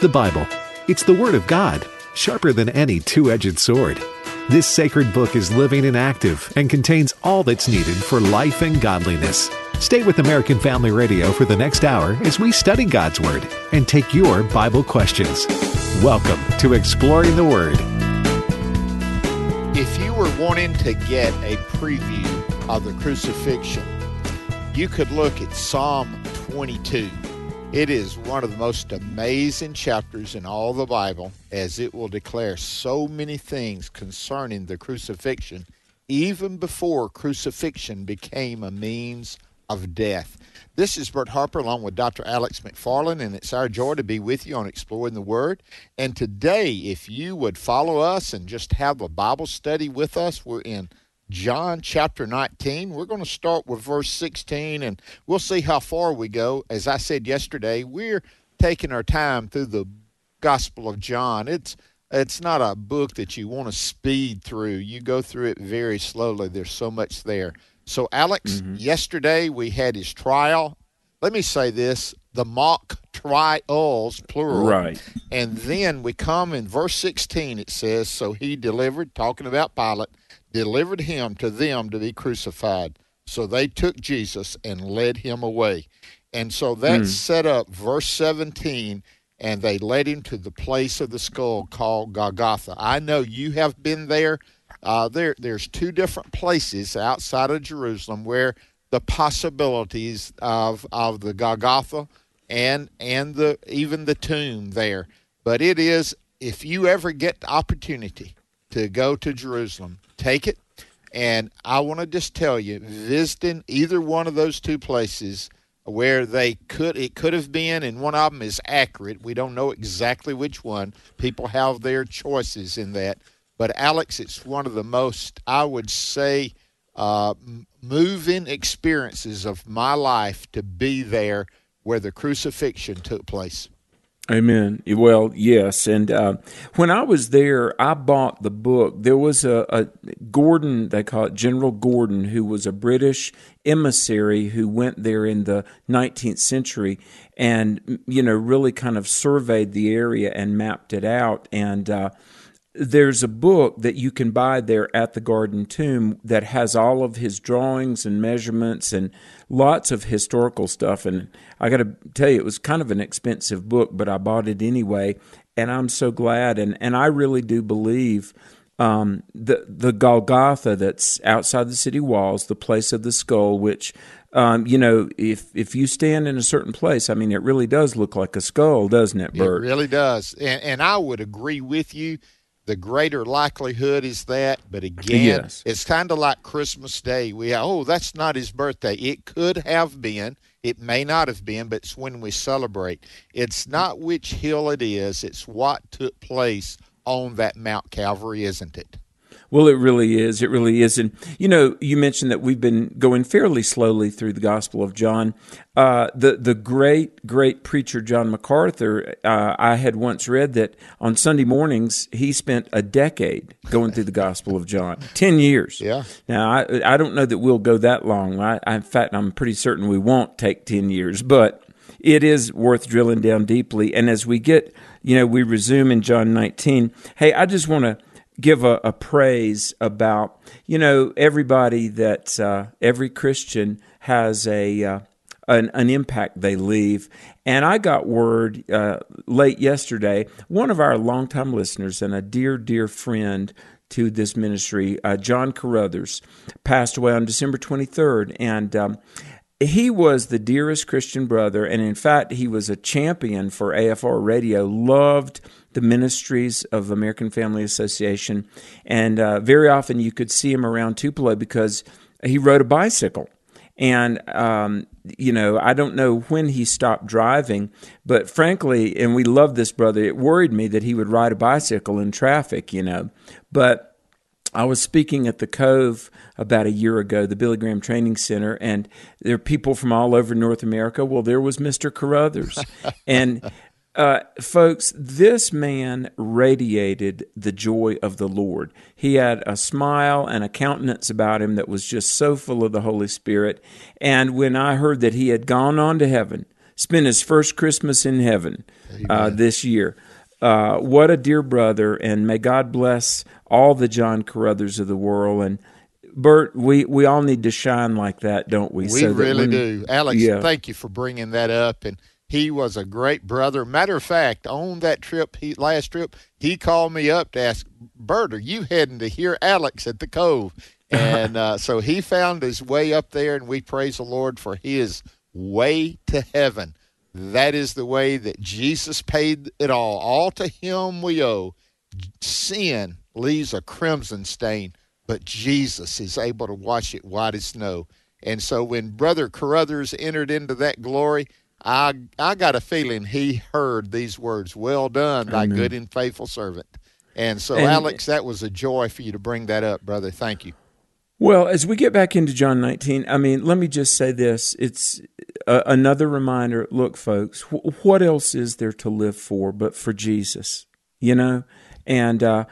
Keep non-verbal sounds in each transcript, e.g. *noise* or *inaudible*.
The Bible. It's the Word of God, sharper than any two edged sword. This sacred book is living and active and contains all that's needed for life and godliness. Stay with American Family Radio for the next hour as we study God's Word and take your Bible questions. Welcome to Exploring the Word. If you were wanting to get a preview of the crucifixion, you could look at Psalm 22. It is one of the most amazing chapters in all the Bible, as it will declare so many things concerning the crucifixion, even before crucifixion became a means of death. This is Bert Harper along with Dr. Alex McFarland, and it's our joy to be with you on Exploring the Word. And today, if you would follow us and just have a Bible study with us, we're in John chapter 19. We're going to start with verse 16 and we'll see how far we go. As I said yesterday, we're taking our time through the Gospel of John. It's it's not a book that you want to speed through. You go through it very slowly. There's so much there. So Alex, mm-hmm. yesterday we had his trial. Let me say this, the mock trials plural. Right. And then we come in verse 16 it says so he delivered talking about Pilate delivered him to them to be crucified. So they took Jesus and led him away. And so that mm. set up verse 17, and they led him to the place of the skull called Golgotha. I know you have been there. Uh, there, there's two different places outside of Jerusalem where the possibilities of of the Golgotha and and the even the tomb there. But it is if you ever get the opportunity to go to Jerusalem, take it. And I want to just tell you, visiting either one of those two places where they could it could have been, and one of them is accurate. We don't know exactly which one. People have their choices in that. But Alex, it's one of the most I would say uh, moving experiences of my life to be there where the crucifixion took place. Amen. Well, yes. And uh, when I was there, I bought the book. There was a, a, Gordon, they call it General Gordon, who was a British emissary who went there in the 19th century and, you know, really kind of surveyed the area and mapped it out. And, uh, there's a book that you can buy there at the Garden Tomb that has all of his drawings and measurements and lots of historical stuff. And I got to tell you, it was kind of an expensive book, but I bought it anyway. And I'm so glad. And, and I really do believe um, the, the Golgotha that's outside the city walls, the place of the skull, which um, you know, if if you stand in a certain place, I mean, it really does look like a skull, doesn't it, Bert? It really does, and, and I would agree with you the greater likelihood is that. But again, yes. it's kind of like Christmas Day. We oh, that's not his birthday. It could have been. It may not have been, but it's when we celebrate. It's not which hill it is. It's what took place on that Mount Calvary, isn't it? Well, it really is. It really is. And, you know, you mentioned that we've been going fairly slowly through the Gospel of John. Uh, the, the great, great preacher John MacArthur, uh, I had once read that on Sunday mornings, he spent a decade going through the Gospel of John 10 years. Yeah. Now, I, I don't know that we'll go that long. I, in fact, I'm pretty certain we won't take 10 years, but it is worth drilling down deeply. And as we get, you know, we resume in John 19, hey, I just want to give a, a, praise about you know everybody that uh, every Christian has a uh, an, an, impact they leave. And I got word uh, late yesterday. One of our longtime listeners and a dear dear friend to this ministry, uh, John Carruthers, passed away on December twenty third, and. Um, he was the dearest Christian brother, and in fact, he was a champion for AFR radio, loved the ministries of American Family Association, and uh, very often you could see him around Tupelo because he rode a bicycle. And, um, you know, I don't know when he stopped driving, but frankly, and we love this brother, it worried me that he would ride a bicycle in traffic, you know. But I was speaking at the Cove about a year ago, the Billy Graham Training Center, and there are people from all over North America. Well, there was Mr. Carruthers. *laughs* and uh, folks, this man radiated the joy of the Lord. He had a smile and a countenance about him that was just so full of the Holy Spirit. And when I heard that he had gone on to heaven, spent his first Christmas in heaven uh, this year. Uh, what a dear brother, and may God bless all the John Carruthers of the world. And Bert, we, we all need to shine like that, don't we? We so really do. Alex, yeah. thank you for bringing that up. And he was a great brother. Matter of fact, on that trip, he, last trip, he called me up to ask, Bert, are you heading to hear Alex at the Cove? *laughs* And uh, so he found his way up there, and we praise the Lord for his way to heaven. That is the way that Jesus paid it all. All to him we owe. Sin leaves a crimson stain, but Jesus is able to wash it white as snow. And so when Brother Carruthers entered into that glory, I I got a feeling he heard these words, "Well done, thy Amen. good and faithful servant." And so, and, Alex, that was a joy for you to bring that up, brother. Thank you. Well, as we get back into John 19, I mean, let me just say this. It's a, another reminder look, folks, wh- what else is there to live for but for Jesus? You know? And uh,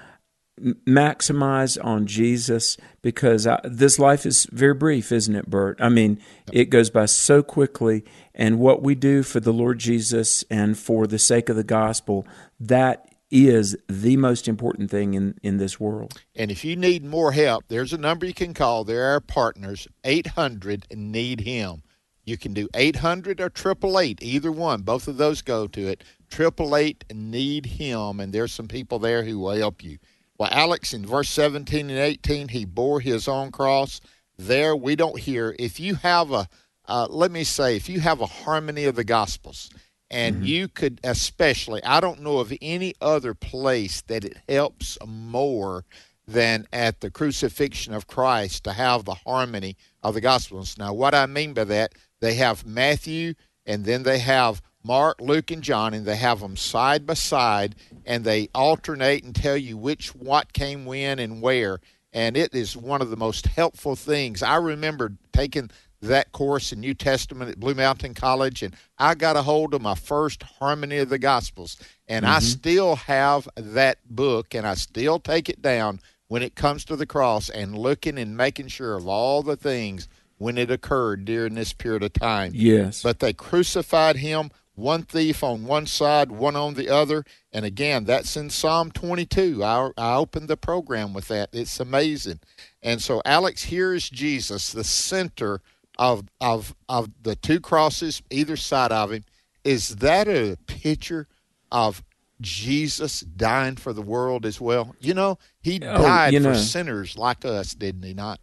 maximize on Jesus because I, this life is very brief, isn't it, Bert? I mean, it goes by so quickly. And what we do for the Lord Jesus and for the sake of the gospel, that is the most important thing in, in this world. And if you need more help, there's a number you can call. There are partners, 800 Need Him. You can do 800 or 888, either one. Both of those go to it. 888 Need Him, and there's some people there who will help you. Well, Alex, in verse 17 and 18, he bore his own cross. There we don't hear. If you have a, uh, let me say, if you have a harmony of the Gospels, and mm-hmm. you could, especially, I don't know of any other place that it helps more than at the crucifixion of Christ to have the harmony of the Gospels. Now, what I mean by that, they have Matthew and then they have Mark, Luke, and John, and they have them side by side, and they alternate and tell you which what came when and where. And it is one of the most helpful things. I remember taking that course in New Testament at Blue Mountain College, and I got a hold of my first Harmony of the Gospels, and mm-hmm. I still have that book, and I still take it down when it comes to the cross and looking and making sure of all the things when it occurred during this period of time. Yes. But they crucified him, one thief on one side, one on the other. And again, that's in Psalm 22. I, I opened the program with that. It's amazing. And so, Alex, here is Jesus, the center of of of the two crosses either side of him is that a picture of Jesus dying for the world as well? You know, he oh, died you know, for sinners like us, didn't he not?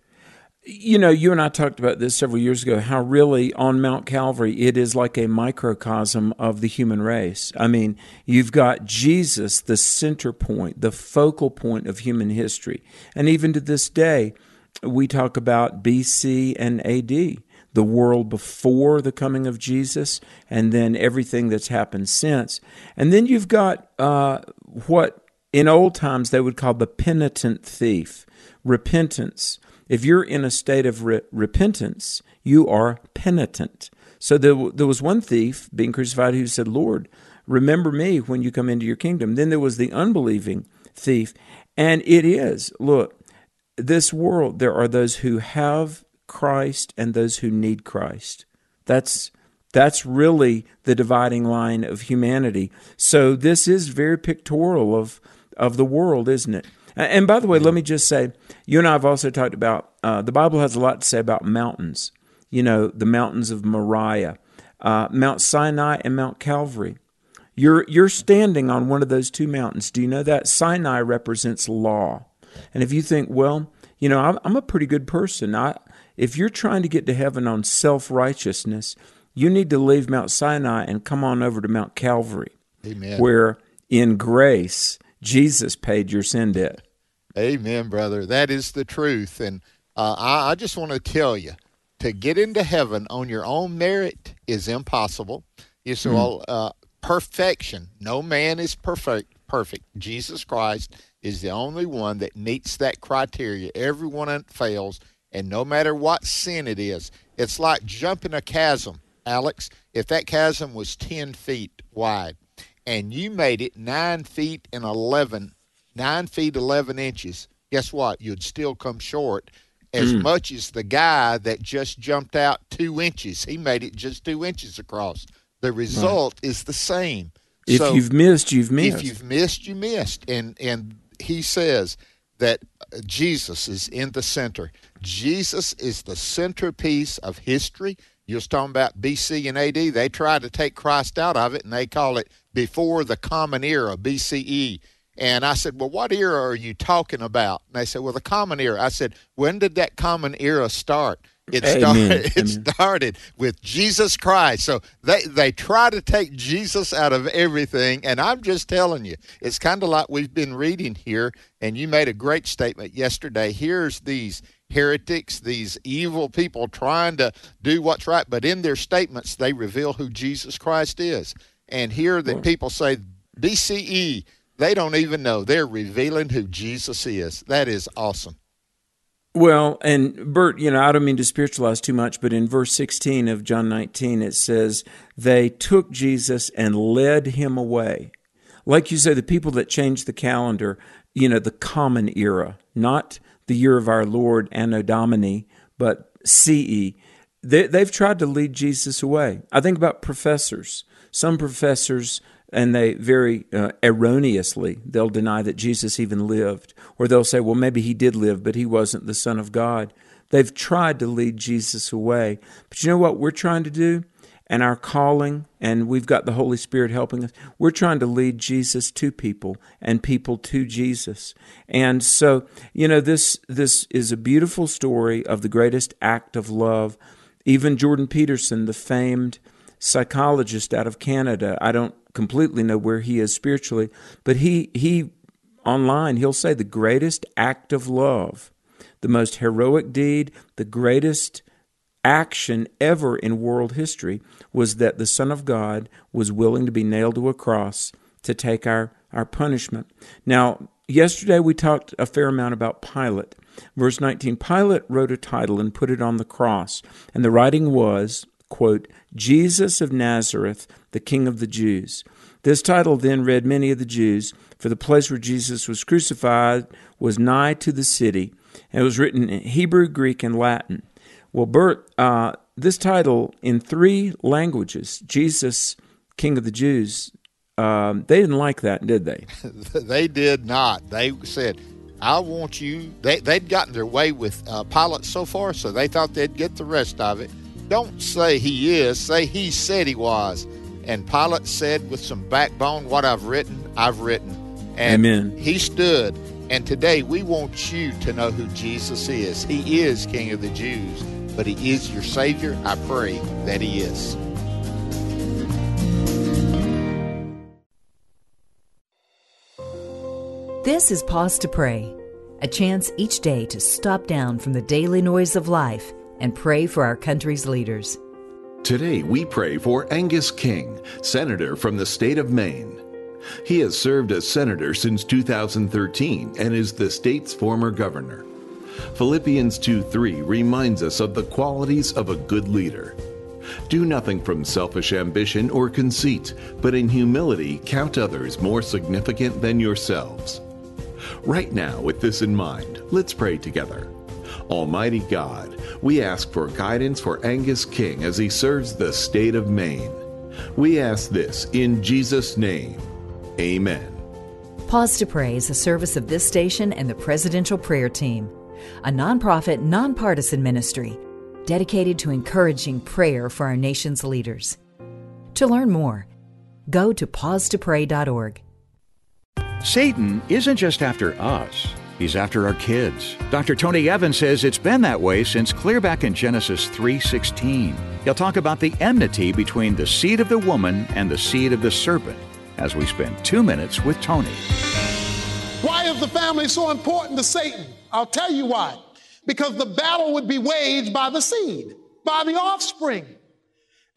You know, you and I talked about this several years ago how really on Mount Calvary it is like a microcosm of the human race. I mean, you've got Jesus, the center point, the focal point of human history. And even to this day, we talk about BC and AD the world before the coming of Jesus, and then everything that's happened since. And then you've got uh, what in old times they would call the penitent thief, repentance. If you're in a state of re- repentance, you are penitent. So there, there was one thief being crucified who said, Lord, remember me when you come into your kingdom. Then there was the unbelieving thief. And it is, look, this world, there are those who have Christ and those who need Christ. That's that's really the dividing line of humanity. So this is very pictorial of of the world, isn't it? And by the way, let me just say, you and I have also talked about uh, the Bible has a lot to say about mountains. You know, the mountains of Moriah, uh, Mount Sinai, and Mount Calvary. You're you're standing on one of those two mountains. Do you know that Sinai represents law? And if you think, well, you know, I'm, I'm a pretty good person. I if you're trying to get to heaven on self righteousness, you need to leave Mount Sinai and come on over to Mount Calvary, Amen. where in grace Jesus paid your sin debt. Amen, brother. That is the truth. And uh, I, I just want to tell you to get into heaven on your own merit is impossible. You say, mm. well, uh, perfection. No man is perfect. Perfect. Jesus Christ is the only one that meets that criteria. Everyone fails. And no matter what sin it is, it's like jumping a chasm, Alex. If that chasm was 10 feet wide and you made it 9 feet and 11, 9 feet 11 inches, guess what? You'd still come short as mm. much as the guy that just jumped out two inches. He made it just two inches across. The result right. is the same. If so you've missed, you've missed. If you've missed, you missed. And and he says that Jesus is in the center. Jesus is the centerpiece of history. You're talking about BC and AD. They try to take Christ out of it, and they call it before the Common Era, BCE. And I said, Well, what era are you talking about? And they said, Well, the Common Era. I said, When did that Common Era start? It started. *laughs* It started with Jesus Christ. So they they try to take Jesus out of everything, and I'm just telling you, it's kind of like we've been reading here. And you made a great statement yesterday. Here's these heretics, these evil people trying to do what's right, but in their statements they reveal who Jesus Christ is. And here that people say BCE, they don't even know. They're revealing who Jesus is. That is awesome. Well, and Bert, you know, I don't mean to spiritualize too much, but in verse 16 of John 19, it says, They took Jesus and led him away. Like you say, the people that changed the calendar, you know, the common era, not the year of our Lord, Anno Domini, but CE, they, they've tried to lead Jesus away. I think about professors. Some professors and they very uh, erroneously they'll deny that Jesus even lived or they'll say well maybe he did live but he wasn't the son of God. They've tried to lead Jesus away. But you know what we're trying to do? And our calling and we've got the Holy Spirit helping us we're trying to lead Jesus to people and people to Jesus. And so you know this this is a beautiful story of the greatest act of love. Even Jordan Peterson the famed psychologist out of Canada I don't completely know where he is spiritually, but he he online he'll say the greatest act of love, the most heroic deed, the greatest action ever in world history was that the Son of God was willing to be nailed to a cross to take our, our punishment. Now, yesterday we talked a fair amount about Pilate. Verse 19 Pilate wrote a title and put it on the cross, and the writing was, quote, Jesus of Nazareth, the King of the Jews. This title then read many of the Jews, for the place where Jesus was crucified was nigh to the city, and it was written in Hebrew, Greek, and Latin. Well, Bert, uh, this title in three languages, Jesus, King of the Jews, um, they didn't like that, did they? *laughs* they did not. They said, I want you. They, they'd gotten their way with uh, Pilate so far, so they thought they'd get the rest of it. Don't say he is, say he said he was. And Pilate said with some backbone, What I've written, I've written. And Amen. he stood. And today we want you to know who Jesus is. He is King of the Jews, but He is your Savior. I pray that He is. This is Pause to Pray, a chance each day to stop down from the daily noise of life and pray for our country's leaders. Today we pray for Angus King, Senator from the state of Maine. He has served as Senator since 2013 and is the state's former governor. Philippians 2 3 reminds us of the qualities of a good leader. Do nothing from selfish ambition or conceit, but in humility count others more significant than yourselves. Right now, with this in mind, let's pray together. Almighty God, we ask for guidance for Angus King as he serves the state of Maine. We ask this in Jesus' name. Amen. Pause to Pray is a service of this station and the Presidential Prayer Team, a nonprofit, nonpartisan ministry dedicated to encouraging prayer for our nation's leaders. To learn more, go to pausetopray.org. Satan isn't just after us. He's after our kids. Dr. Tony Evans says it's been that way since clear back in Genesis 3:16. He'll talk about the enmity between the seed of the woman and the seed of the serpent as we spend 2 minutes with Tony. Why is the family so important to Satan? I'll tell you why. Because the battle would be waged by the seed, by the offspring.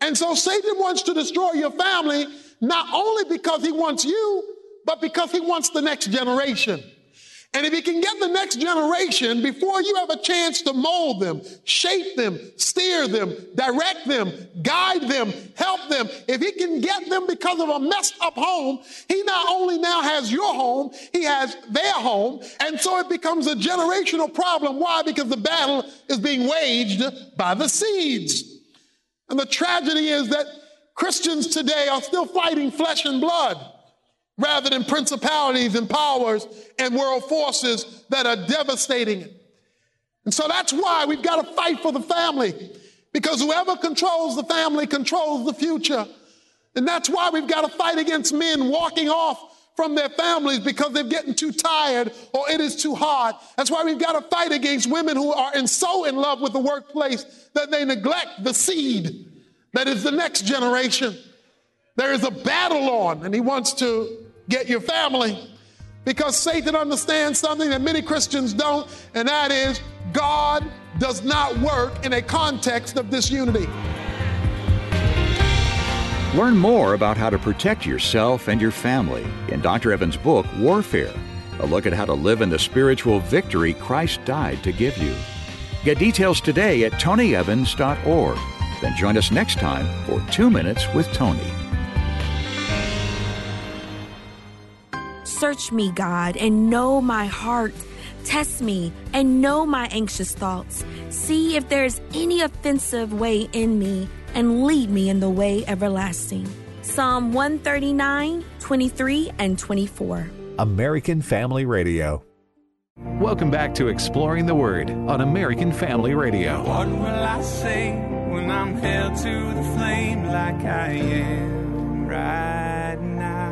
And so Satan wants to destroy your family not only because he wants you, but because he wants the next generation. And if he can get the next generation before you have a chance to mold them, shape them, steer them, direct them, guide them, help them, if he can get them because of a messed up home, he not only now has your home, he has their home. And so it becomes a generational problem. Why? Because the battle is being waged by the seeds. And the tragedy is that Christians today are still fighting flesh and blood rather than principalities and powers and world forces that are devastating it. And so that's why we've got to fight for the family because whoever controls the family controls the future. And that's why we've got to fight against men walking off from their families because they're getting too tired or it is too hard. That's why we've got to fight against women who are in so in love with the workplace that they neglect the seed that is the next generation. There is a battle on, and he wants to get your family because Satan understands something that many Christians don't, and that is God does not work in a context of disunity. Learn more about how to protect yourself and your family in Dr. Evans' book, Warfare a look at how to live in the spiritual victory Christ died to give you. Get details today at tonyevans.org. Then join us next time for Two Minutes with Tony. Search me, God, and know my heart. Test me and know my anxious thoughts. See if there is any offensive way in me, and lead me in the way everlasting. Psalm 139, 23, and 24. American Family Radio. Welcome back to Exploring the Word on American Family Radio. What will I say when I'm held to the flame like I am right now?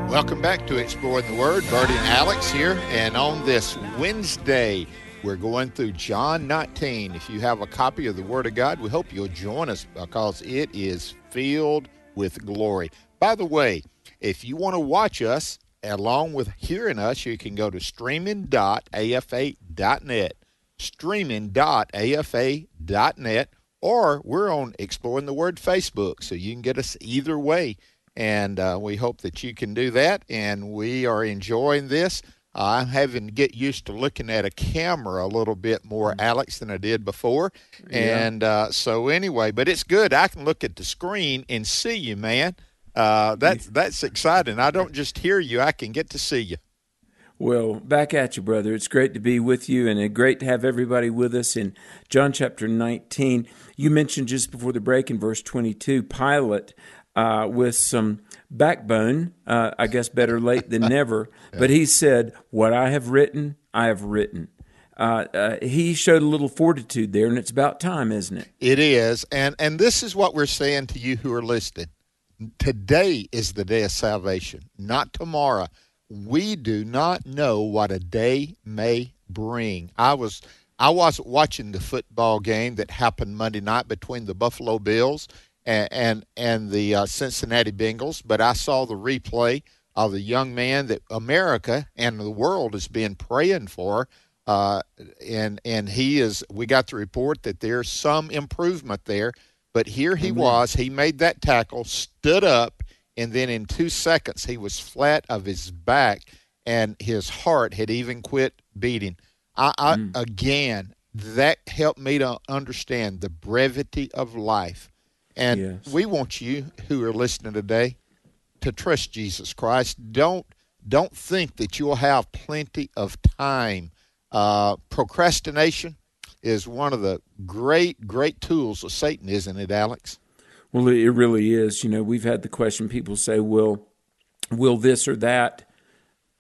Welcome back to Exploring the Word. Bertie and Alex here. And on this Wednesday, we're going through John 19. If you have a copy of the Word of God, we hope you'll join us because it is filled with glory. By the way, if you want to watch us, along with hearing us, you can go to streaming.afa.net, streaming.afa.net, or we're on Exploring the Word Facebook, so you can get us either way. And uh, we hope that you can do that. And we are enjoying this. Uh, I'm having to get used to looking at a camera a little bit more, mm. Alex, than I did before. Yeah. And uh, so, anyway, but it's good. I can look at the screen and see you, man. Uh, that's that's exciting. I don't just hear you; I can get to see you. Well, back at you, brother. It's great to be with you, and great to have everybody with us in John chapter 19. You mentioned just before the break in verse 22, Pilate uh, with some backbone. Uh, I guess better late than *laughs* never. yeah. But he said, "What I have written, I have written." Uh, uh, he showed a little fortitude there, and it's about time, isn't it? It is, and and this is what we're saying to you who are listening. Today is the day of salvation, not tomorrow. We do not know what a day may bring. I was I wasn't watching the football game that happened Monday night between the Buffalo Bills and and, and the uh, Cincinnati Bengals, but I saw the replay of the young man that America and the world has been praying for. Uh, and and he is. We got the report that there's some improvement there but here he Amen. was. He made that tackle, stood up, and then in two seconds he was flat of his back, and his heart had even quit beating. I, I mm. again, that helped me to understand the brevity of life. And yes. we want you who are listening today to trust Jesus Christ. Don't don't think that you'll have plenty of time. Uh, procrastination is one of the great, great tools of Satan, isn't it, Alex? Well, it really is. You know, we've had the question people say, will, will this or that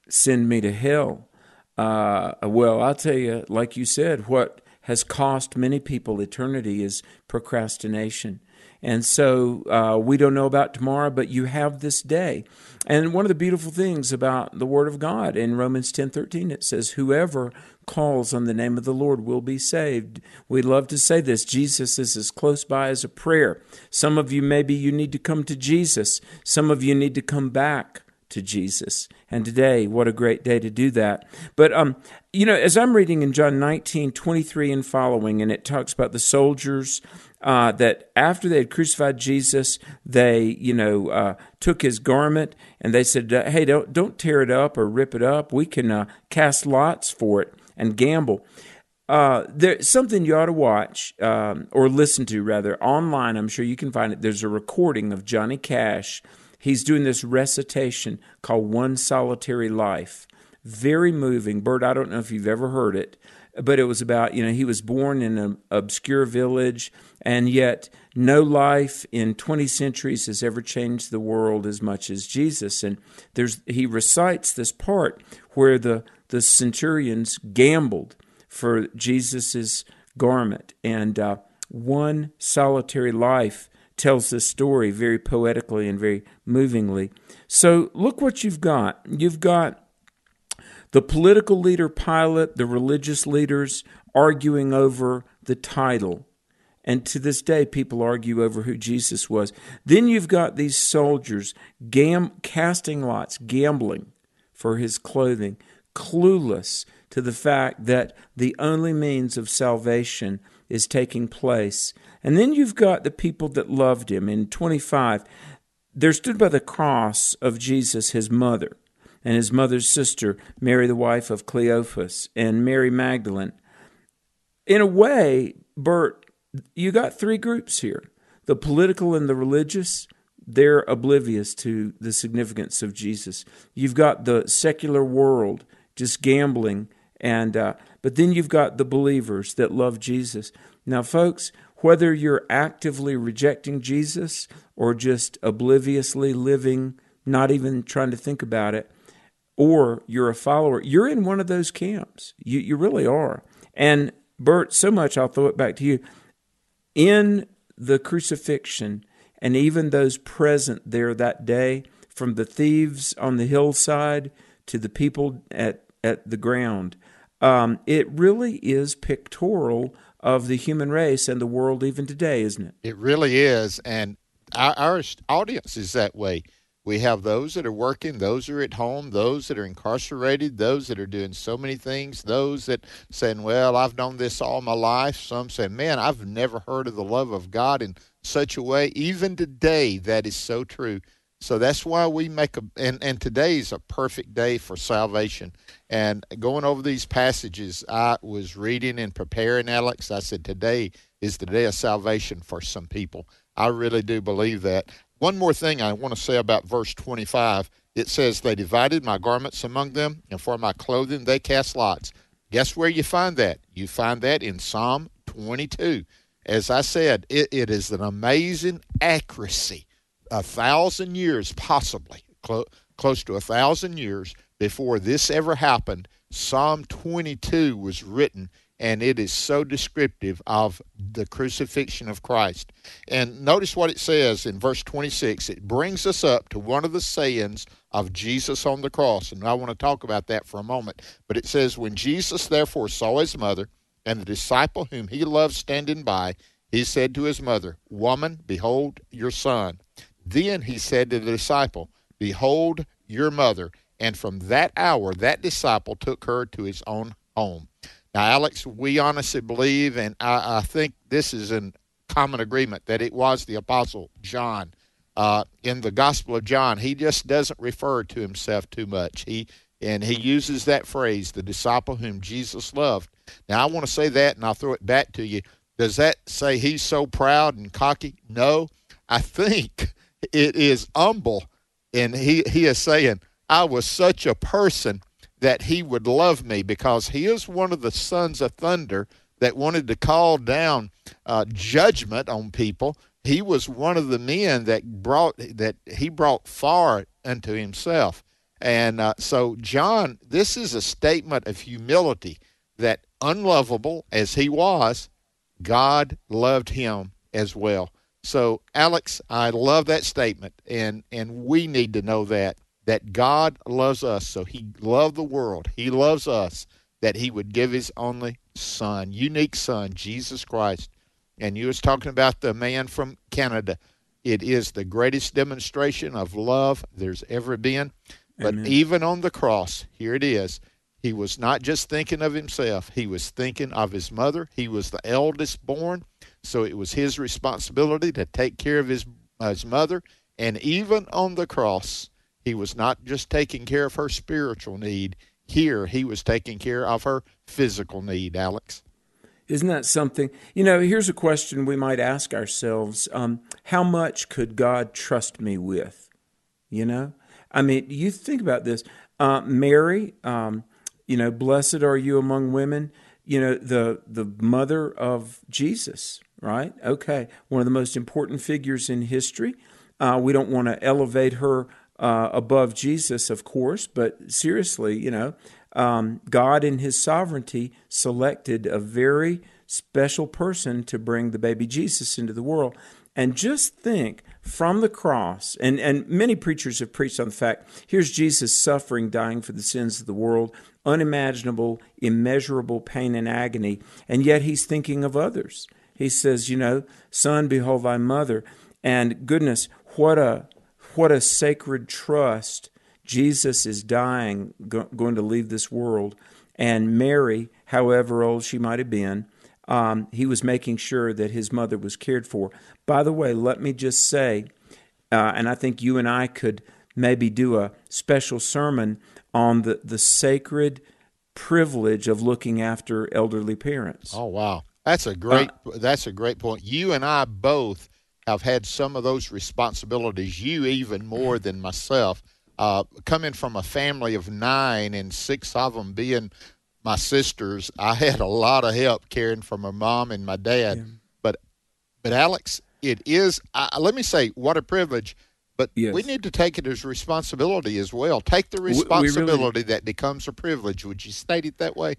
send me to hell? Uh, well, I'll tell you, like you said, what has cost many people eternity is procrastination. And so uh, we don't know about tomorrow, but you have this day. And one of the beautiful things about the Word of God in Romans ten thirteen, it says, Whoever calls on the name of the Lord will be saved. We love to say this. Jesus is as close by as a prayer. Some of you, maybe you need to come to Jesus. Some of you need to come back to Jesus. And today, what a great day to do that. But, um, you know, as I'm reading in John 19, 23 and following, and it talks about the soldiers uh, that after they had crucified Jesus, they, you know, uh, took his garment and they said, "Hey, don't don't tear it up or rip it up. We can uh, cast lots for it." and gamble. Uh, there's something you ought to watch um, or listen to rather online. I'm sure you can find it. There's a recording of Johnny Cash. He's doing this recitation called "One Solitary Life." very moving. Bert, I don't know if you've ever heard it, but it was about, you know, he was born in an obscure village, and yet no life in 20 centuries has ever changed the world as much as Jesus. And there's he recites this part where the, the centurions gambled for Jesus's garment. And uh, one solitary life tells this story very poetically and very movingly. So look what you've got. You've got the political leader Pilate, the religious leaders arguing over the title. And to this day, people argue over who Jesus was. Then you've got these soldiers gam- casting lots, gambling for his clothing, clueless to the fact that the only means of salvation is taking place. And then you've got the people that loved him. In 25, there stood by the cross of Jesus his mother and his mother's sister, Mary, the wife of Cleophas, and Mary Magdalene. In a way, Bert, you got three groups here the political and the religious. They're oblivious to the significance of Jesus. You've got the secular world just gambling, and uh, but then you've got the believers that love Jesus. Now, folks, whether you're actively rejecting Jesus or just obliviously living, not even trying to think about it, or you're a follower, you're in one of those camps. You, you really are. And Bert, so much, I'll throw it back to you. In the crucifixion, and even those present there that day, from the thieves on the hillside to the people at, at the ground, um, it really is pictorial of the human race and the world even today, isn't it? It really is. And our, our audience is that way. We have those that are working, those are at home, those that are incarcerated, those that are doing so many things, those that saying, "Well, I've known this all my life." Some say, "Man, I've never heard of the love of God in such a way." Even today, that is so true. So that's why we make a and and today is a perfect day for salvation. And going over these passages, I was reading and preparing Alex. I said today is the day of salvation for some people. I really do believe that. One more thing I want to say about verse 25. It says, They divided my garments among them, and for my clothing they cast lots. Guess where you find that? You find that in Psalm 22. As I said, it, it is an amazing accuracy. A thousand years, possibly, clo- close to a thousand years before this ever happened, Psalm 22 was written and it is so descriptive of the crucifixion of Christ. And notice what it says in verse 26. It brings us up to one of the sayings of Jesus on the cross, and I want to talk about that for a moment. But it says, When Jesus therefore saw his mother and the disciple whom he loved standing by, he said to his mother, Woman, behold your son. Then he said to the disciple, Behold your mother. And from that hour, that disciple took her to his own home. Now, Alex, we honestly believe, and I, I think this is in common agreement, that it was the Apostle John. Uh, in the Gospel of John, he just doesn't refer to himself too much. He and he uses that phrase, the disciple whom Jesus loved. Now, I want to say that, and I'll throw it back to you. Does that say he's so proud and cocky? No, I think it is humble, and he he is saying, "I was such a person that he would love me because he is one of the sons of thunder that wanted to call down uh, judgment on people. He was one of the men that brought that he brought far unto himself. And uh, so, John, this is a statement of humility that unlovable as he was, God loved him as well. So, Alex, I love that statement, and and we need to know that that God loves us. So he loved the world. He loves us that he would give his only son, unique son, Jesus Christ. And you was talking about the man from Canada. It is the greatest demonstration of love there's ever been. But Amen. even on the cross, here it is. He was not just thinking of himself, he was thinking of his mother. He was the eldest born, so it was his responsibility to take care of his, his mother. And even on the cross, he was not just taking care of her spiritual need. Here, he was taking care of her physical need, Alex. Isn't that something? You know, here's a question we might ask ourselves um, How much could God trust me with? You know? I mean, you think about this. Uh, Mary, um, you know, blessed are you among women. You know, the the mother of Jesus, right? Okay, one of the most important figures in history. Uh, we don't want to elevate her uh, above Jesus, of course, but seriously, you know, um, God in His sovereignty selected a very special person to bring the baby Jesus into the world. And just think from the cross, and, and many preachers have preached on the fact here's Jesus suffering, dying for the sins of the world, unimaginable, immeasurable pain and agony, and yet he's thinking of others. He says, You know, son, behold thy mother. And goodness, what a what a sacred trust. Jesus is dying, go, going to leave this world. And Mary, however old she might have been, um, he was making sure that his mother was cared for. By the way, let me just say, uh, and I think you and I could maybe do a special sermon on the, the sacred privilege of looking after elderly parents. Oh wow, that's a great uh, that's a great point. You and I both have had some of those responsibilities. You even more than myself. Uh, coming from a family of nine and six of them being my sisters, I had a lot of help caring for my mom and my dad. Yeah. But, but Alex, it is. Let me say, what a privilege. But yes. we need to take it as responsibility as well. Take the responsibility really, that becomes a privilege. Would you state it that way?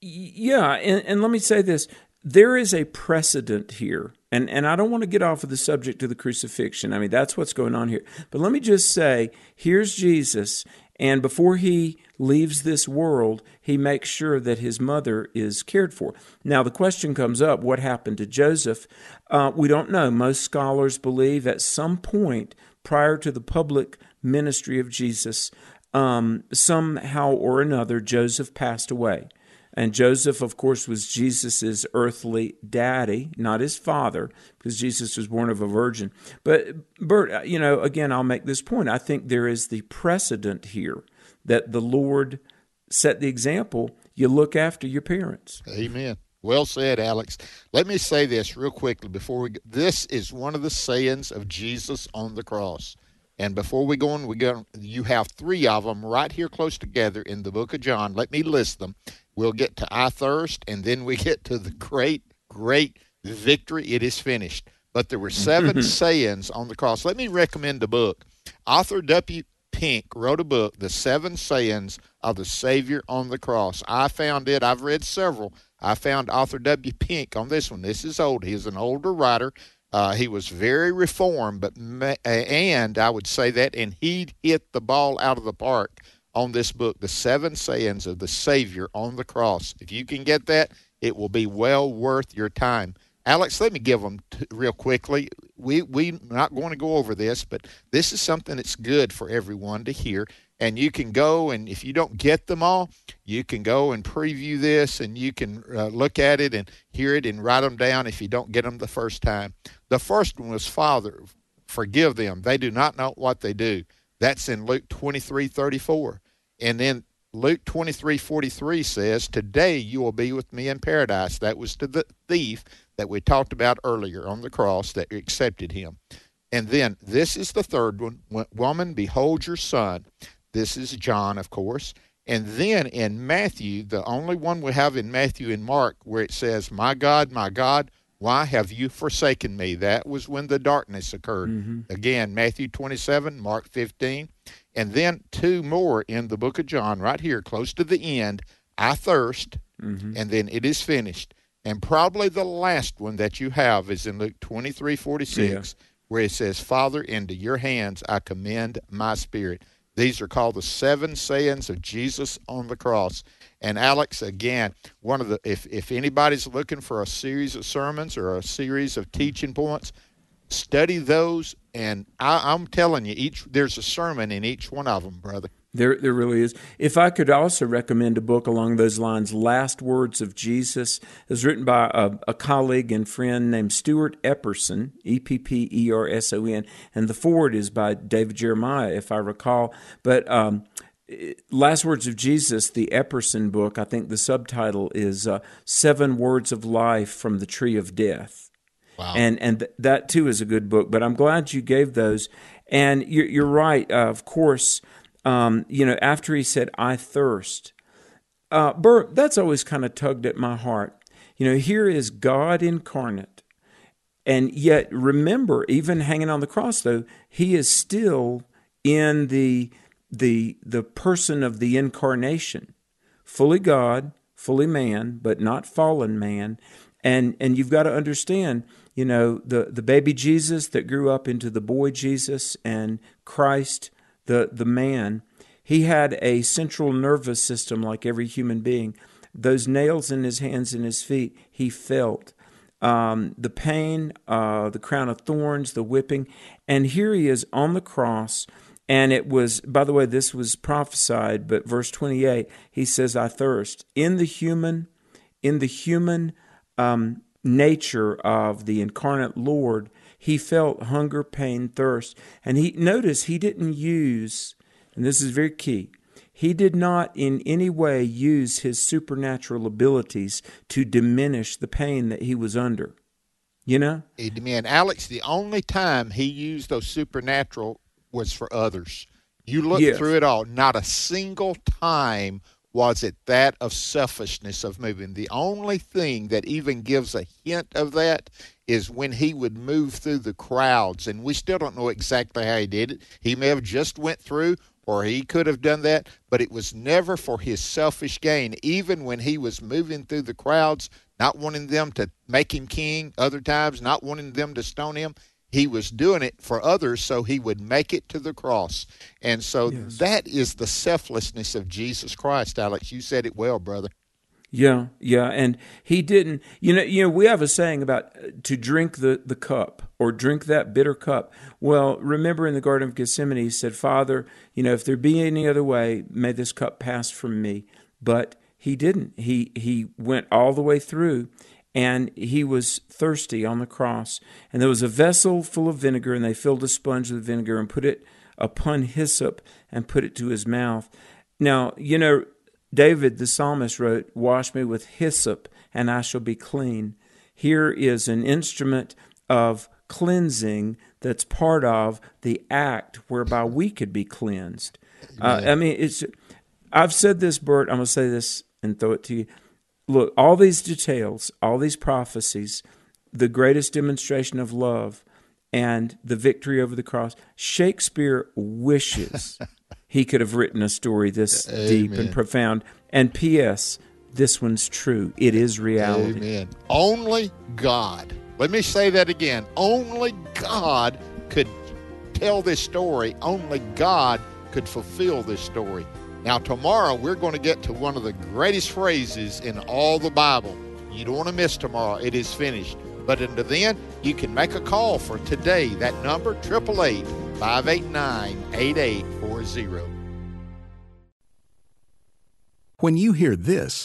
Yeah, and, and let me say this: there is a precedent here, and and I don't want to get off of the subject of the crucifixion. I mean, that's what's going on here. But let me just say, here's Jesus, and before he leaves this world, he makes sure that his mother is cared for. Now, the question comes up what happened to Joseph? Uh, we don't know. Most scholars believe at some point prior to the public ministry of Jesus, um, somehow or another, Joseph passed away. And Joseph, of course, was Jesus' earthly daddy, not his father, because Jesus was born of a virgin. But, Bert, uh, you know, again, I'll make this point. I think there is the precedent here that the Lord set the example. You look after your parents. Amen. Well said, Alex. Let me say this real quickly before we. This is one of the sayings of Jesus on the cross. And before we go on, we go. You have three of them right here close together in the book of John. Let me list them. We'll get to I thirst, and then we get to the great, great victory. It is finished. But there were seven mm-hmm. sayings on the cross. Let me recommend a book. Arthur W. Pink wrote a book, The Seven Sayings of the Savior on the Cross. I found it. I've read several. I found Arthur W. Pink on this one. This is old. He's an older writer. Uh, he was very reformed, but and I would say that, and he hit the ball out of the park on this book, The Seven Sayings of the Savior on the Cross. If you can get that, it will be well worth your time. Alex, let me give them t- real quickly. We we're not going to go over this, but this is something that's good for everyone to hear. And you can go and if you don't get them all, you can go and preview this, and you can uh, look at it and hear it and write them down if you don't get them the first time. The first one was Father, forgive them; they do not know what they do. That's in Luke twenty three thirty four. And then Luke 23 43 says, Today you will be with me in paradise. That was to the thief that we talked about earlier on the cross that accepted him. And then this is the third one Woman, behold your son. This is John, of course. And then in Matthew, the only one we have in Matthew and Mark where it says, My God, my God, why have you forsaken me? That was when the darkness occurred. Mm-hmm. Again, Matthew 27, Mark 15. And then two more in the book of John, right here, close to the end. I thirst, mm-hmm. and then it is finished. And probably the last one that you have is in Luke 23 46, yeah. where it says, Father, into your hands I commend my spirit. These are called the seven sayings of Jesus on the cross. And Alex, again, one of the if if anybody's looking for a series of sermons or a series of teaching points, study those and I, I'm telling you each there's a sermon in each one of them brother there, there really is. If I could also recommend a book along those lines, Last Words of Jesus, is written by a, a colleague and friend named Stuart Epperson, E P P E R S O N, and the foreword is by David Jeremiah, if I recall. But um, Last Words of Jesus, the Epperson book, I think the subtitle is uh, Seven Words of Life from the Tree of Death. Wow. And and th- that too is a good book. But I'm glad you gave those. And you're, you're right. Uh, of course, um, you know, after he said, I thirst. Uh, Bert, that's always kind of tugged at my heart. You know, here is God incarnate. And yet, remember, even hanging on the cross, though, he is still in the, the, the person of the incarnation, fully God, fully man, but not fallen man. And, and you've got to understand, you know, the, the baby Jesus that grew up into the boy Jesus and Christ, the, the man, he had a central nervous system like every human being. Those nails in his hands and his feet, he felt. Um, the pain, uh, the crown of thorns, the whipping. And here he is on the cross. And it was, by the way, this was prophesied, but verse 28, he says, I thirst. In the human, in the human um, nature of the incarnate Lord, he felt hunger, pain, thirst. And he notice he didn't use, and this is very key, he did not in any way use his supernatural abilities to diminish the pain that he was under. You know? Amen. Alex, the only time he used those supernatural was for others. You look yes. through it all, not a single time was it that of selfishness of moving. The only thing that even gives a hint of that is when he would move through the crowds and we still don't know exactly how he did it. He may have just went through or he could have done that, but it was never for his selfish gain. Even when he was moving through the crowds, not wanting them to make him king, other times not wanting them to stone him, he was doing it for others so he would make it to the cross. And so yes. that is the selflessness of Jesus Christ, Alex. You said it well, brother. Yeah, yeah, and he didn't. You know, you know, we have a saying about uh, to drink the the cup or drink that bitter cup. Well, remember in the Garden of Gethsemane, he said, "Father, you know, if there be any other way, may this cup pass from me." But he didn't. He he went all the way through, and he was thirsty on the cross. And there was a vessel full of vinegar, and they filled a sponge with vinegar and put it upon hyssop and put it to his mouth. Now, you know, David the psalmist wrote, Wash me with hyssop, and I shall be clean. Here is an instrument of cleansing that's part of the act whereby we could be cleansed. Uh, I mean, it's. I've said this, Bert. I'm going to say this and throw it to you. Look, all these details, all these prophecies, the greatest demonstration of love, and the victory over the cross. Shakespeare wishes *laughs* he could have written a story this Amen. deep and profound. And P.S. This one's true. It is reality. Amen. Only God. Let me say that again. Only God could tell this story. Only God could fulfill this story. Now, tomorrow we're going to get to one of the greatest phrases in all the Bible. You don't want to miss tomorrow. It is finished. But until then, you can make a call for today. That number, 888 589 8840. When you hear this,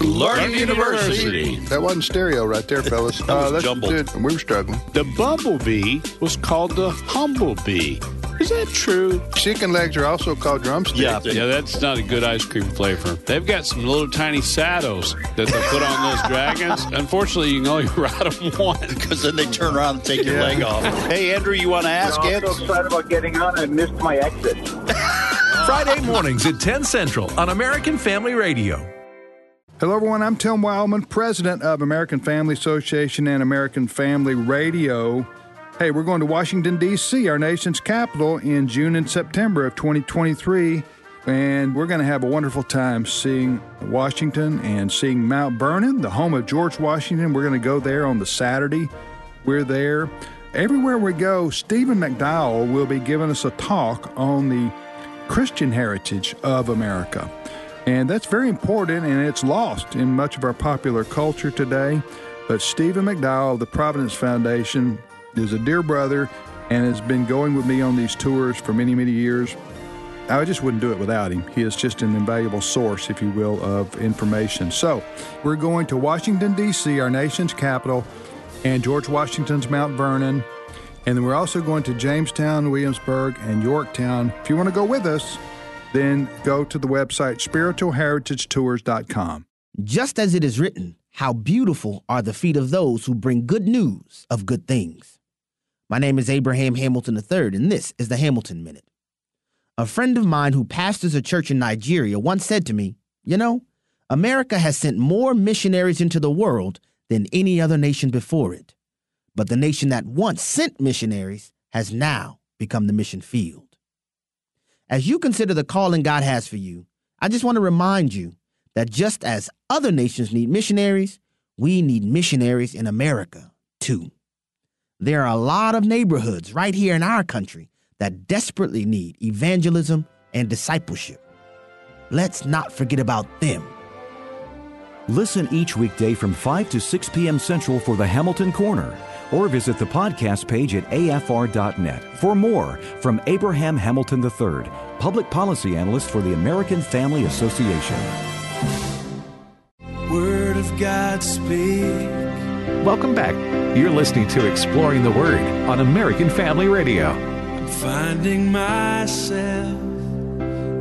Learning University. That wasn't stereo right there, fellas. that was uh, jumbled. We were struggling. The bumblebee was called the humblebee. Is that true? Chicken legs are also called drumsticks. Yeah, yeah, that's not a good ice cream flavor. They've got some little tiny saddles that they put on those dragons. *laughs* Unfortunately, you can only *laughs* ride them once because then they turn around and take yeah. your leg off. Hey, Andrew, you want to ask I'm so excited about getting on. I missed my exit. Friday mornings at 10 Central on American Family Radio. Hello, everyone. I'm Tim Wildmon, president of American Family Association and American Family Radio. Hey, we're going to Washington, D.C., our nation's capital, in June and September of 2023. And we're going to have a wonderful time seeing Washington and seeing Mount Vernon, the home of George Washington. We're going to go there on the Saturday. We're there. Everywhere we go, Stephen McDowell will be giving us a talk on the Christian heritage of America. And that's very important, and it's lost in much of our popular culture today. But Stephen McDowell of the Providence Foundation is a dear brother and has been going with me on these tours for many, many years. I just wouldn't do it without him. He is just an invaluable source, if you will, of information. So, we're going to Washington, D.C., our nation's capital, and George Washington's Mount Vernon. And then we're also going to Jamestown, Williamsburg, and Yorktown. If you want to go with us, then go to the website spiritualheritagetours.com. Just as it is written, how beautiful are the feet of those who bring good news of good things. My name is Abraham Hamilton III, and this is the Hamilton Minute. A friend of mine who pastors a church in Nigeria once said to me, You know, America has sent more missionaries into the world than any other nation before it. But the nation that once sent missionaries has now become the mission field. As you consider the calling God has for you, I just want to remind you that just as other nations need missionaries, we need missionaries in America too. There are a lot of neighborhoods right here in our country that desperately need evangelism and discipleship. Let's not forget about them. Listen each weekday from 5 to 6 p.m. Central for the Hamilton Corner, or visit the podcast page at afr.net for more from Abraham Hamilton III, public policy analyst for the American Family Association. Word of God speak. Welcome back. You're listening to Exploring the Word on American Family Radio. I'm finding myself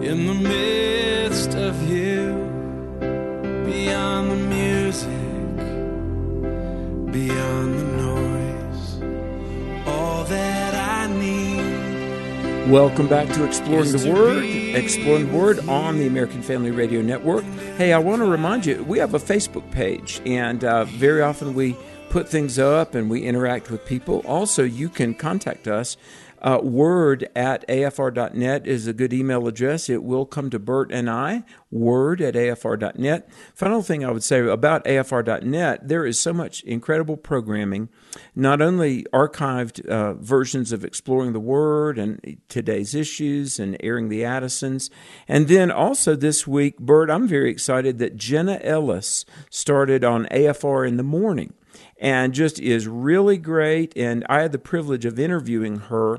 in the midst of you, beyond the music, beyond the noise, all that I need. Welcome back to Exploring the Word, Exploring the Word on the American Family Radio Network. Hey, I want to remind you, we have a Facebook page, and uh, very often we put things up and we interact with people. Also, you can contact us. Uh, word at afr.net is a good email address. It will come to Bert and I. Word at afr.net. Final thing I would say about afr.net there is so much incredible programming, not only archived uh, versions of Exploring the Word and today's issues and airing the Addisons. And then also this week, Bert, I'm very excited that Jenna Ellis started on AFR in the morning and just is really great. And I had the privilege of interviewing her.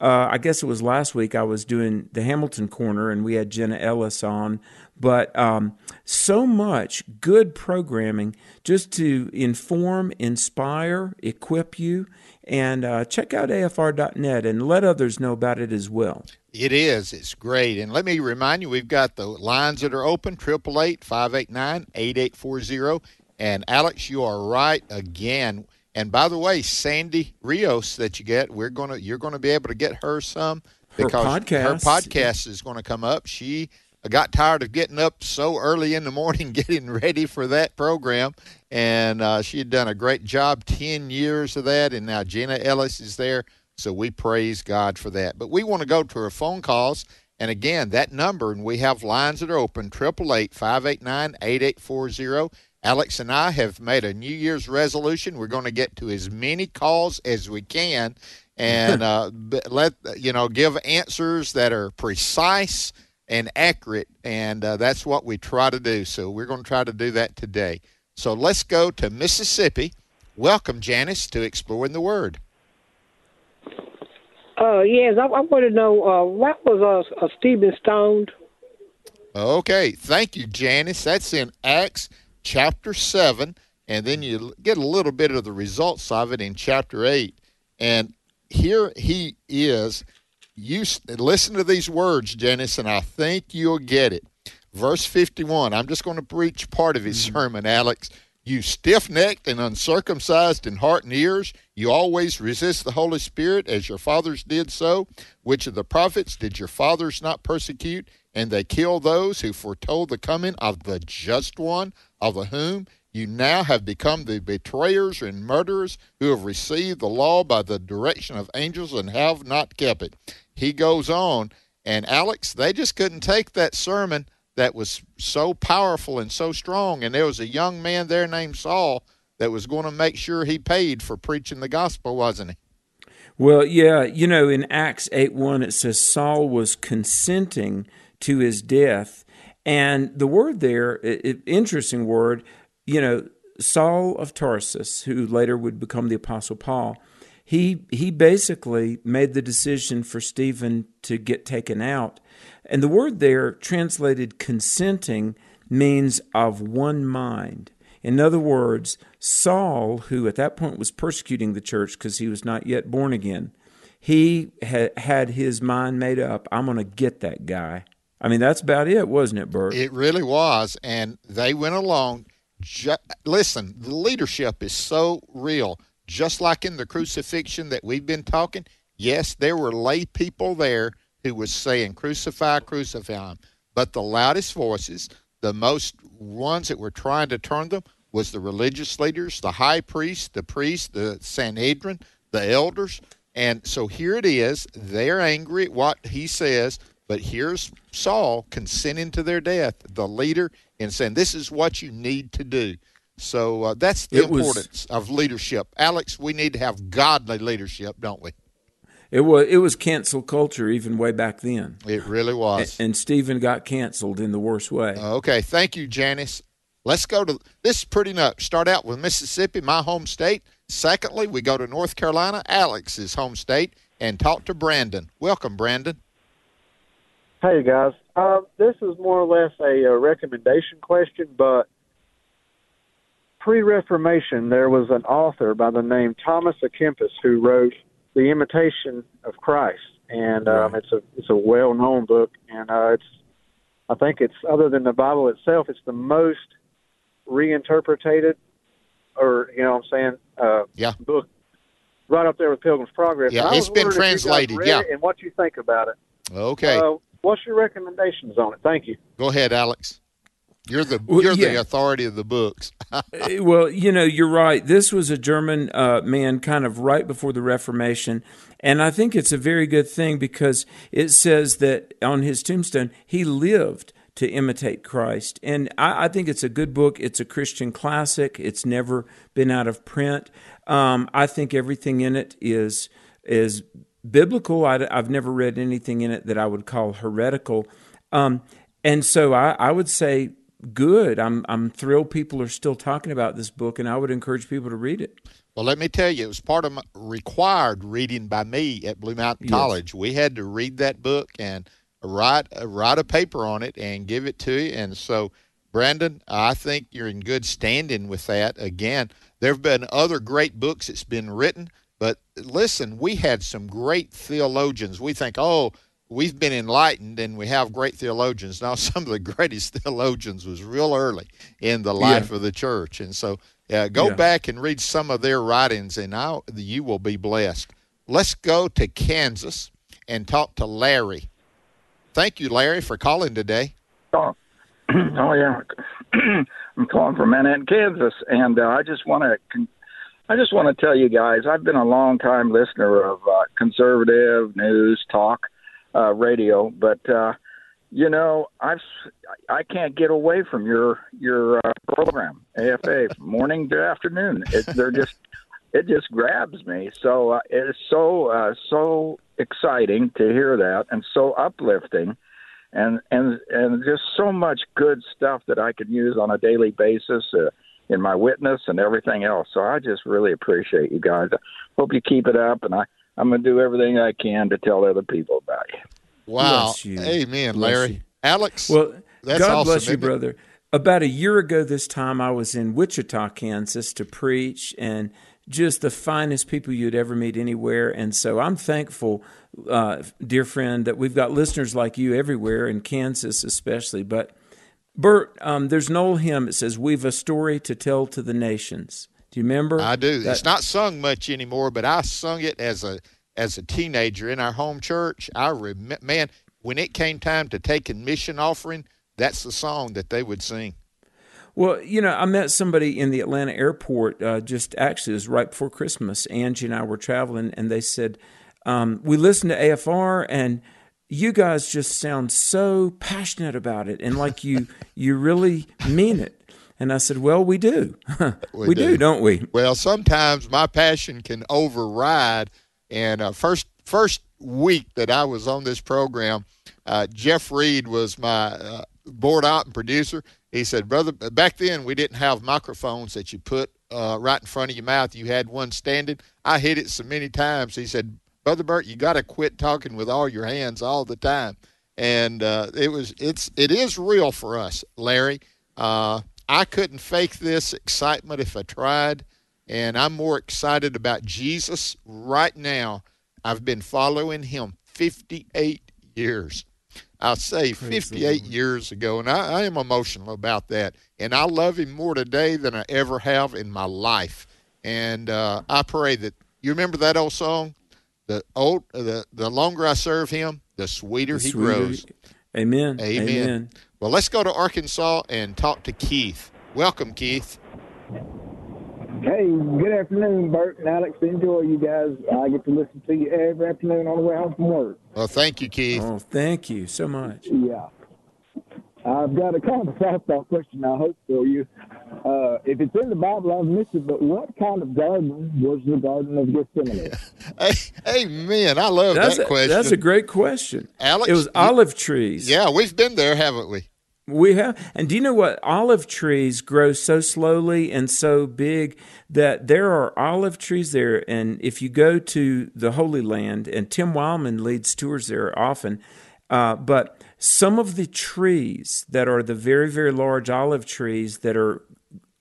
Uh, I guess it was last week I was doing the Hamilton Corner and we had Jenna Ellis on. But um, so much good programming just to inform, inspire, equip you. And uh, check out AFR.net and let others know about it as well. It is. It's great. And let me remind you, we've got the lines that are open, 888 589 8840. And Alex, you are right again. And by the way, Sandy Rios that you get, we're gonna you're gonna be able to get her some Her because podcast. her podcast is going to come up. She got tired of getting up so early in the morning *laughs* getting ready for that program, and uh, she had done a great job. Ten years of that, and now Jenna Ellis is there. So we praise God for that. But we want to go to her phone calls. And again, that number, and we have lines that are open, 888 589 8840. Alex and I have made a New Year's resolution. We're going to get to as many calls as we can and *laughs* uh, let, you know, give answers that are precise and accurate. And uh, that's what we try to do. So we're going to try to do that today. So let's go to Mississippi. Welcome, Janice, to Exploring the Word. Uh, yes, I, I want to know uh, what was uh, uh, Stephen stoned? Okay, thank you, Janice. That's in Acts chapter 7, and then you get a little bit of the results of it in chapter 8. And here he is. You listen to these words, Janice, and I think you'll get it. Verse 51. I'm just going to preach part of his mm-hmm. sermon, Alex. You stiff necked and uncircumcised in heart and ears, you always resist the Holy Spirit as your fathers did so. Which of the prophets did your fathers not persecute? And they killed those who foretold the coming of the just one, of whom you now have become the betrayers and murderers who have received the law by the direction of angels and have not kept it. He goes on, and Alex, they just couldn't take that sermon that was so powerful and so strong. And there was a young man there named Saul that was going to make sure he paid for preaching the gospel, wasn't he? Well, yeah, you know, in Acts 8 1, it says Saul was consenting to his death. And the word there, i i- interesting word, you know, Saul of Tarsus, who later would become the Apostle Paul, he he basically made the decision for Stephen to get taken out. And the word there translated consenting means of one mind. In other words, Saul, who at that point was persecuting the church because he was not yet born again, he had his mind made up. I'm going to get that guy. I mean, that's about it, wasn't it, Bert? It really was. And they went along. Ju- listen, the leadership is so real. Just like in the crucifixion that we've been talking, yes, there were lay people there who was saying, crucify, crucify him. But the loudest voices, the most ones that were trying to turn them, was the religious leaders, the high priest, the priest, the Sanhedrin, the elders. And so here it is. They're angry at what he says, but here's Saul consenting to their death, the leader, and saying, This is what you need to do. So uh, that's the It was- importance of leadership. Alex, we need to have godly leadership, don't we? It was it was cancel culture even way back then. It really was. And, and Stephen got canceled in the worst way. Okay, thank you, Janice. Let's go to this is pretty nuts. Start out with Mississippi, my home state. Secondly, we go to North Carolina, Alex's home state, and talk to Brandon. Welcome, Brandon. Hey guys, uh, this is more or less a, uh recommendation question, but pre-Reformation there was an author by the name Thomas à Kempis who wrote *The Imitation of Christ*, and um, it's a it's a well-known book, and uh, it's I think it's other than the Bible itself, it's the most reinterpreted, or you know what I'm saying, uh, yeah. book right up there with Pilgrim's Progress. Yeah, it's been wondering if you guys translated, yeah. and what you think about it. Okay, Uh, what's your recommendations on it? Thank you. go ahead, Alex. You're the you're the yeah. authority of the books. Uh, *laughs* well, you know, you're right. This was a German uh, man kind of right before the Reformation. And I think it's a very good thing because it says that on his tombstone, he lived to imitate Christ. And I, I think it's a good book. It's a Christian classic. It's never been out of print. Um, I think everything in it is is biblical. I, have never read anything in it that I would call heretical. Um, and so I, I would say good. I'm I'm thrilled people are still talking about this book, and I would encourage people to read it. Well, let me tell you, it was part of my required reading by me at Blue Mountain Yes. College. We had to read that book and write uh, write a paper on it and give it to you. And so, Brandon, I think you're in good standing with that. Again, there have been other great books that's been written, but listen, we had some great theologians. We think, oh, we've been enlightened and we have great theologians. Now, *laughs* some of the greatest theologians was real early in the life of the church, and so uh, go Yeah. back and read some of their writings, and I'll, you will be blessed. Let's go to Kansas and talk to Larry. Thank you, Larry, for calling today. Oh, *clears throat* oh yeah. *clears throat* I'm calling from Manhattan, Kansas, and uh, I just want to. I just want to tell you guys, I've been a long time listener of uh, conservative news talk uh, radio, but uh, you know, I've I can't get away from your your uh, program, AFA, from *laughs* morning to afternoon. It, *laughs* they're just it just grabs me. So uh, it's so uh, so exciting to hear that, and so uplifting and and and just so much good stuff that I could use on a daily basis uh, in my witness and everything else. So I just really appreciate you guys. I hope you keep it up, and I I'm gonna do everything I can to tell other people about you. Wow. Bless you. Amen, Bless Larry. you. Alex, Well, that's God awesome, bless you, isn't it? brother. About a year ago, this time, I was in Wichita, Kansas to preach, and just the finest people you'd ever meet anywhere. And so I'm thankful, uh, dear friend, that we've got listeners like you everywhere, in Kansas especially. But, Bert, um, there's an old hymn that says, We've a story to tell to the nations. Do you remember? I do. That- it's not sung much anymore, but I sung it as a as a teenager in our home church. I remember, man, when it came time to taking mission offering, that's the song that they would sing. Well, you know, I met somebody in the Atlanta airport uh, just actually, it was right before Christmas. Angie and I were traveling, and they said, um, We listened to AFR, and you guys just sound so passionate about it and like you, *laughs* you really mean it. And I said, Well, we do. *laughs* we do. don't we? Well, sometimes my passion can override. And uh, first first week that I was on this program, uh, Jeff Reed was my uh, board op and producer. He said, "Brother, back then we didn't have microphones that you put uh, right in front of your mouth. You had one standing. I hit it so many times. He said, "Brother Bert, you got to quit talking with all your hands all the time." And uh, it was it's it is real for us, Larry. Uh, I couldn't fake this excitement if I tried, and I'm more excited about Jesus right now. I've been following him 58 years. I'll say 58 years ago, and I, I, am emotional about that. And I love him more today than I ever have in my life. And uh, I pray that you remember that old song, the old the the longer I serve him, the sweeter The he sweeter- grows. Amen. Amen. Amen. Well, let's go to Arkansas and talk to Keith. Welcome, Keith. Hey, good afternoon, Bert and Alex. Enjoy you guys. I get to listen to you every afternoon on the way home from work. Well, thank you, Keith. Oh, thank you so much. Yeah. I've got a kind of *laughs* a softball question I hope for you. Uh, if it's in the Bible, I've missed it, but what kind of garden was the Garden of Gethsemane? *laughs* Amen. I love That's that a, question. That's a great question. Alex, it was you- olive trees. Yeah, we've been there, haven't we? We have. And do you know what? Olive trees grow so slowly and so big that there are olive trees there. And if you go to the Holy Land, and Tim Wildmon leads tours there often, uh, but some of the trees that are the very, very large olive trees that are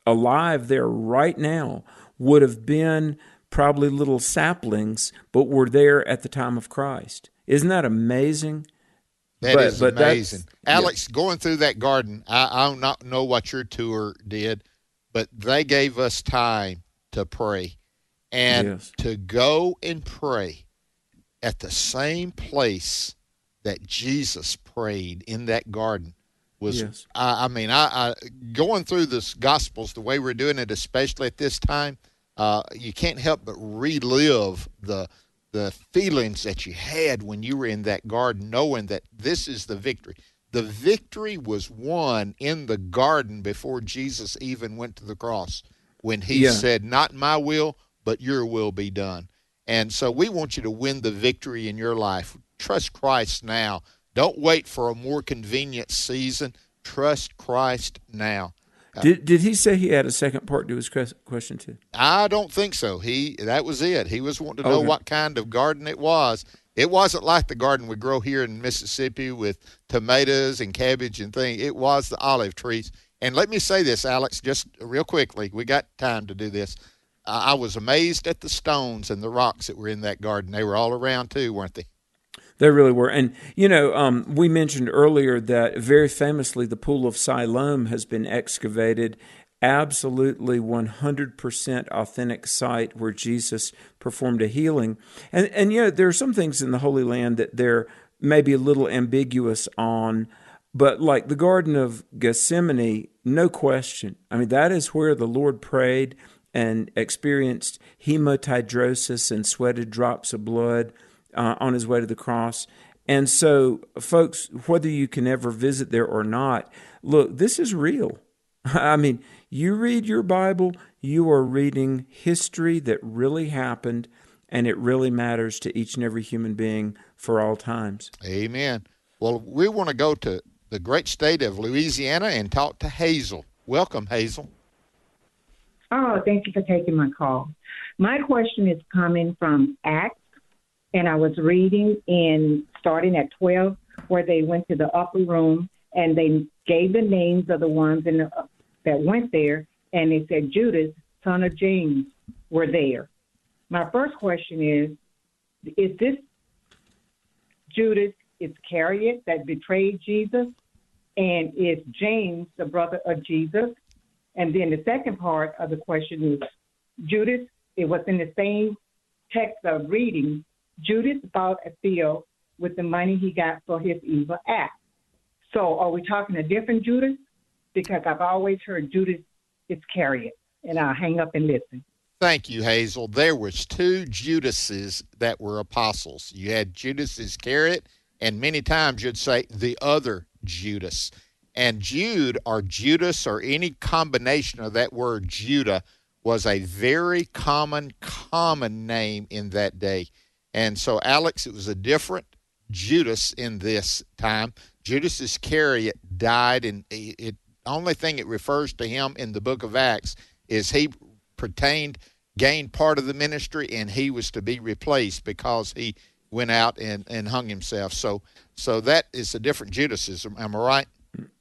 alive there right now would have been probably little saplings, but were there at the time of Christ. Isn't that amazing? That is But- but amazing. Alex, going through that garden, I, I do not know what your tour did, but they gave us time to pray and Yes. to go and pray at the same place that Jesus prayed in that garden was Yes. I, I mean I, I going through this gospels the way we're doing it especially at this time uh, you can't help but relive the the feelings that you had when you were in that garden knowing that this is the victory the victory was won in the garden before Jesus even went to the cross when he Yeah. said not my will but your will be done and so we want you to win the victory in your life. Trust Christ now. Don't wait for a more convenient season. Trust Christ now. Did did he say he had a second part to his question too? I don't think so. He that was it. He was wanting to know Okay. what kind of garden it was. It wasn't like the garden we grow here in Mississippi with tomatoes and cabbage and things. It was the olive trees. And let me say this, Alex, just real quickly. We got time to do this. Uh, I was amazed at the stones and the rocks that were in that garden. They were all around too, weren't they? They really were. And, you know, um, we mentioned earlier that very famously the Pool of Siloam has been excavated. Absolutely 100% authentic site where Jesus performed a healing. And, and, you know, there are some things in the Holy Land that they're maybe a little ambiguous on. But like the Garden of Gethsemane, no question. I mean, that is where the Lord prayed and experienced hematidrosis and sweated drops of blood uh, on his way to the cross. And so, folks, whether you can ever visit there or not, look, this is real. *laughs* I mean, you read your Bible, you are reading history that really happened, and it really matters to each and every human being for all times. Amen. Well, we want to go to the great state of Louisiana and talk to Hazel. Welcome, Hazel. Oh, thank you for taking my call. My question is coming from Acts, and I was reading in starting at 12, where they went to the upper room and they gave the names of the ones in the, that went there, and they said Judas, son of James, were there. My first question is Is this Judas Iscariot that betrayed Jesus? And is James the brother of Jesus? And then the second part of the question is Judas, it was in the same text of reading, Judas bought a field with the money he got for his evil act. So are we talking a different Judas? Because I've always heard Judas is Iscariot, and I'll hang up and listen. Thank you, Hazel. There was two Judases that were apostles. You had Judas Iscariot, and many times you'd say the other Judas. And Jude or Judas or any combination of that word Judah was a very common, common name in that day. And so, Alex, it was a different Judas in this time. Judas Iscariot died, and it, only thing it refers to him in the book of Acts is he pertained, gained part of the ministry, and he was to be replaced because he went out and, and hung himself. So so that is a different Judas. Am I right?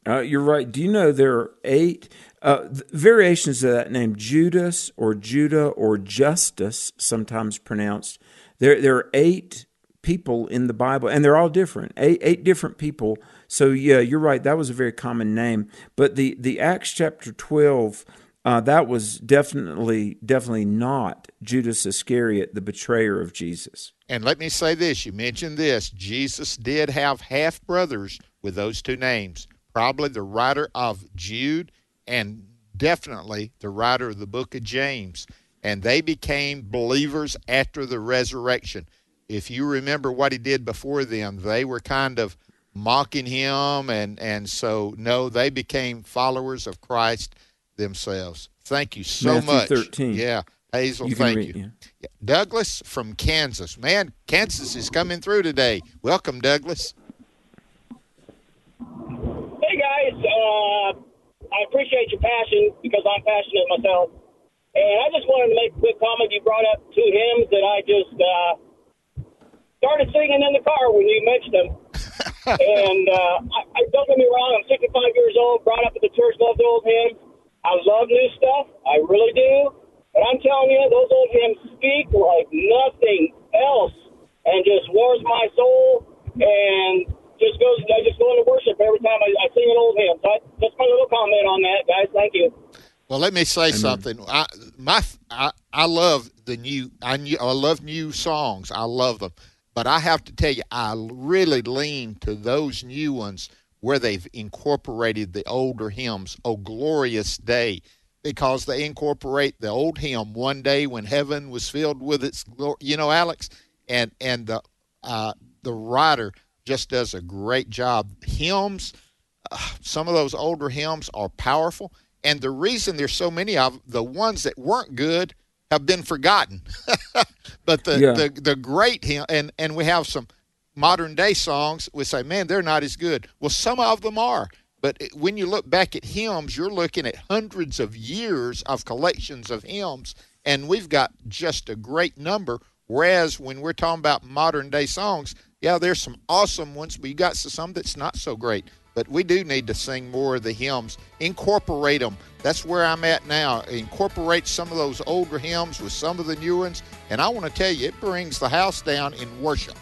Uh, you're right. Do you know there are eight uh, variations of that name, Judas or Judah or Justus, sometimes pronounced? There, there are eight people in the Bible, and they're all different. Eight, eight different people. So yeah, you're right. That was a very common name. But the the Acts chapter twelve. Uh, that was definitely definitely not Judas Iscariot, the betrayer of Jesus. And let me say this: you mentioned this. Jesus did have half brothers with those two names. Probably the writer of Jude, and definitely the writer of the book of James. And they became believers after the resurrection if you remember what he did before them, they were kind of mocking him, and and so no, they became followers of Christ themselves. Thank you so Matthew much. 13. Yeah, Hazel, You thank read, you. yeah. Yeah. Douglas from Kansas. Man, Kansas is coming through today. Welcome, Douglas. Hey guys, uh, I appreciate your passion because I'm passionate myself. And I just wanted to make a quick comment. You brought up two hymns that I just uh, started singing in the car when you mentioned them. *laughs* and uh, I, I don't get me wrong, I'm 65 years old, brought up at the church, love old hymns. I love new stuff, I really do. But I'm telling you, those old hymns speak like nothing else, and just warms my soul, and just goes. I just go into worship every time I, I sing an old hymn. So I, just my little comment on that, guys. Thank you. Well, let me say something. I my I, I love the new. I knew, I love new songs. I love them, but I have to tell you, I really lean to those new ones where they've incorporated the older hymns. Oh, glorious day! Because they incorporate the old hymn, "One day when heaven was filled with its glory." You know, Alex, and and the uh, the writer just does a great job. Hymns, uh, some of those older hymns are powerful and the reason there's so many of the ones that weren't good have been forgotten. *laughs* but the, Yeah. the the great hymn and and we have some modern day songs we say man they're not as good. Well some of them are. But when you look back at hymns, you're looking at hundreds of years of collections of hymns, and we've got just a great number. Whereas when we're talking about modern day songs, yeah, there's some awesome ones, but you got some that's not so great. But we do need to sing more of the hymns, incorporate them. That's where I'm at now. Incorporate some of those older hymns with some of the new ones, and I want to tell you, it brings the house down in worship.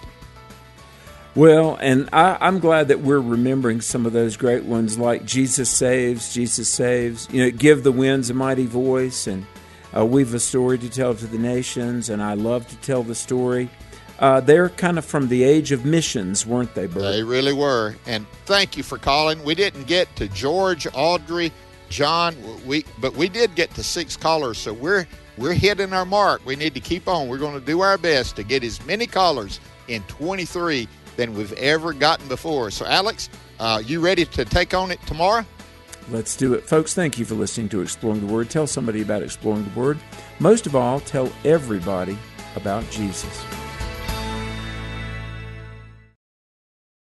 Well, and I, I'm glad that we're remembering some of those great ones like Jesus Saves, Jesus Saves, you know, Give the Winds a Mighty Voice, and uh, We've a Story to Tell to the Nations, and I Love to Tell the Story. Uh, they're kind of from the age of missions, weren't they, Bert? They really were. And thank you for calling. We didn't get to George, Audrey, John, we but we did get to six callers, so we're we're hitting our mark. We need to keep on. We're going to do our best to get as many callers in 23 than we've ever gotten before. So, Alex, uh, you ready to take on it tomorrow? Let's do it. Folks, thank you for listening to Exploring the Word. Tell somebody about Exploring the Word. Most of all, tell everybody about Jesus.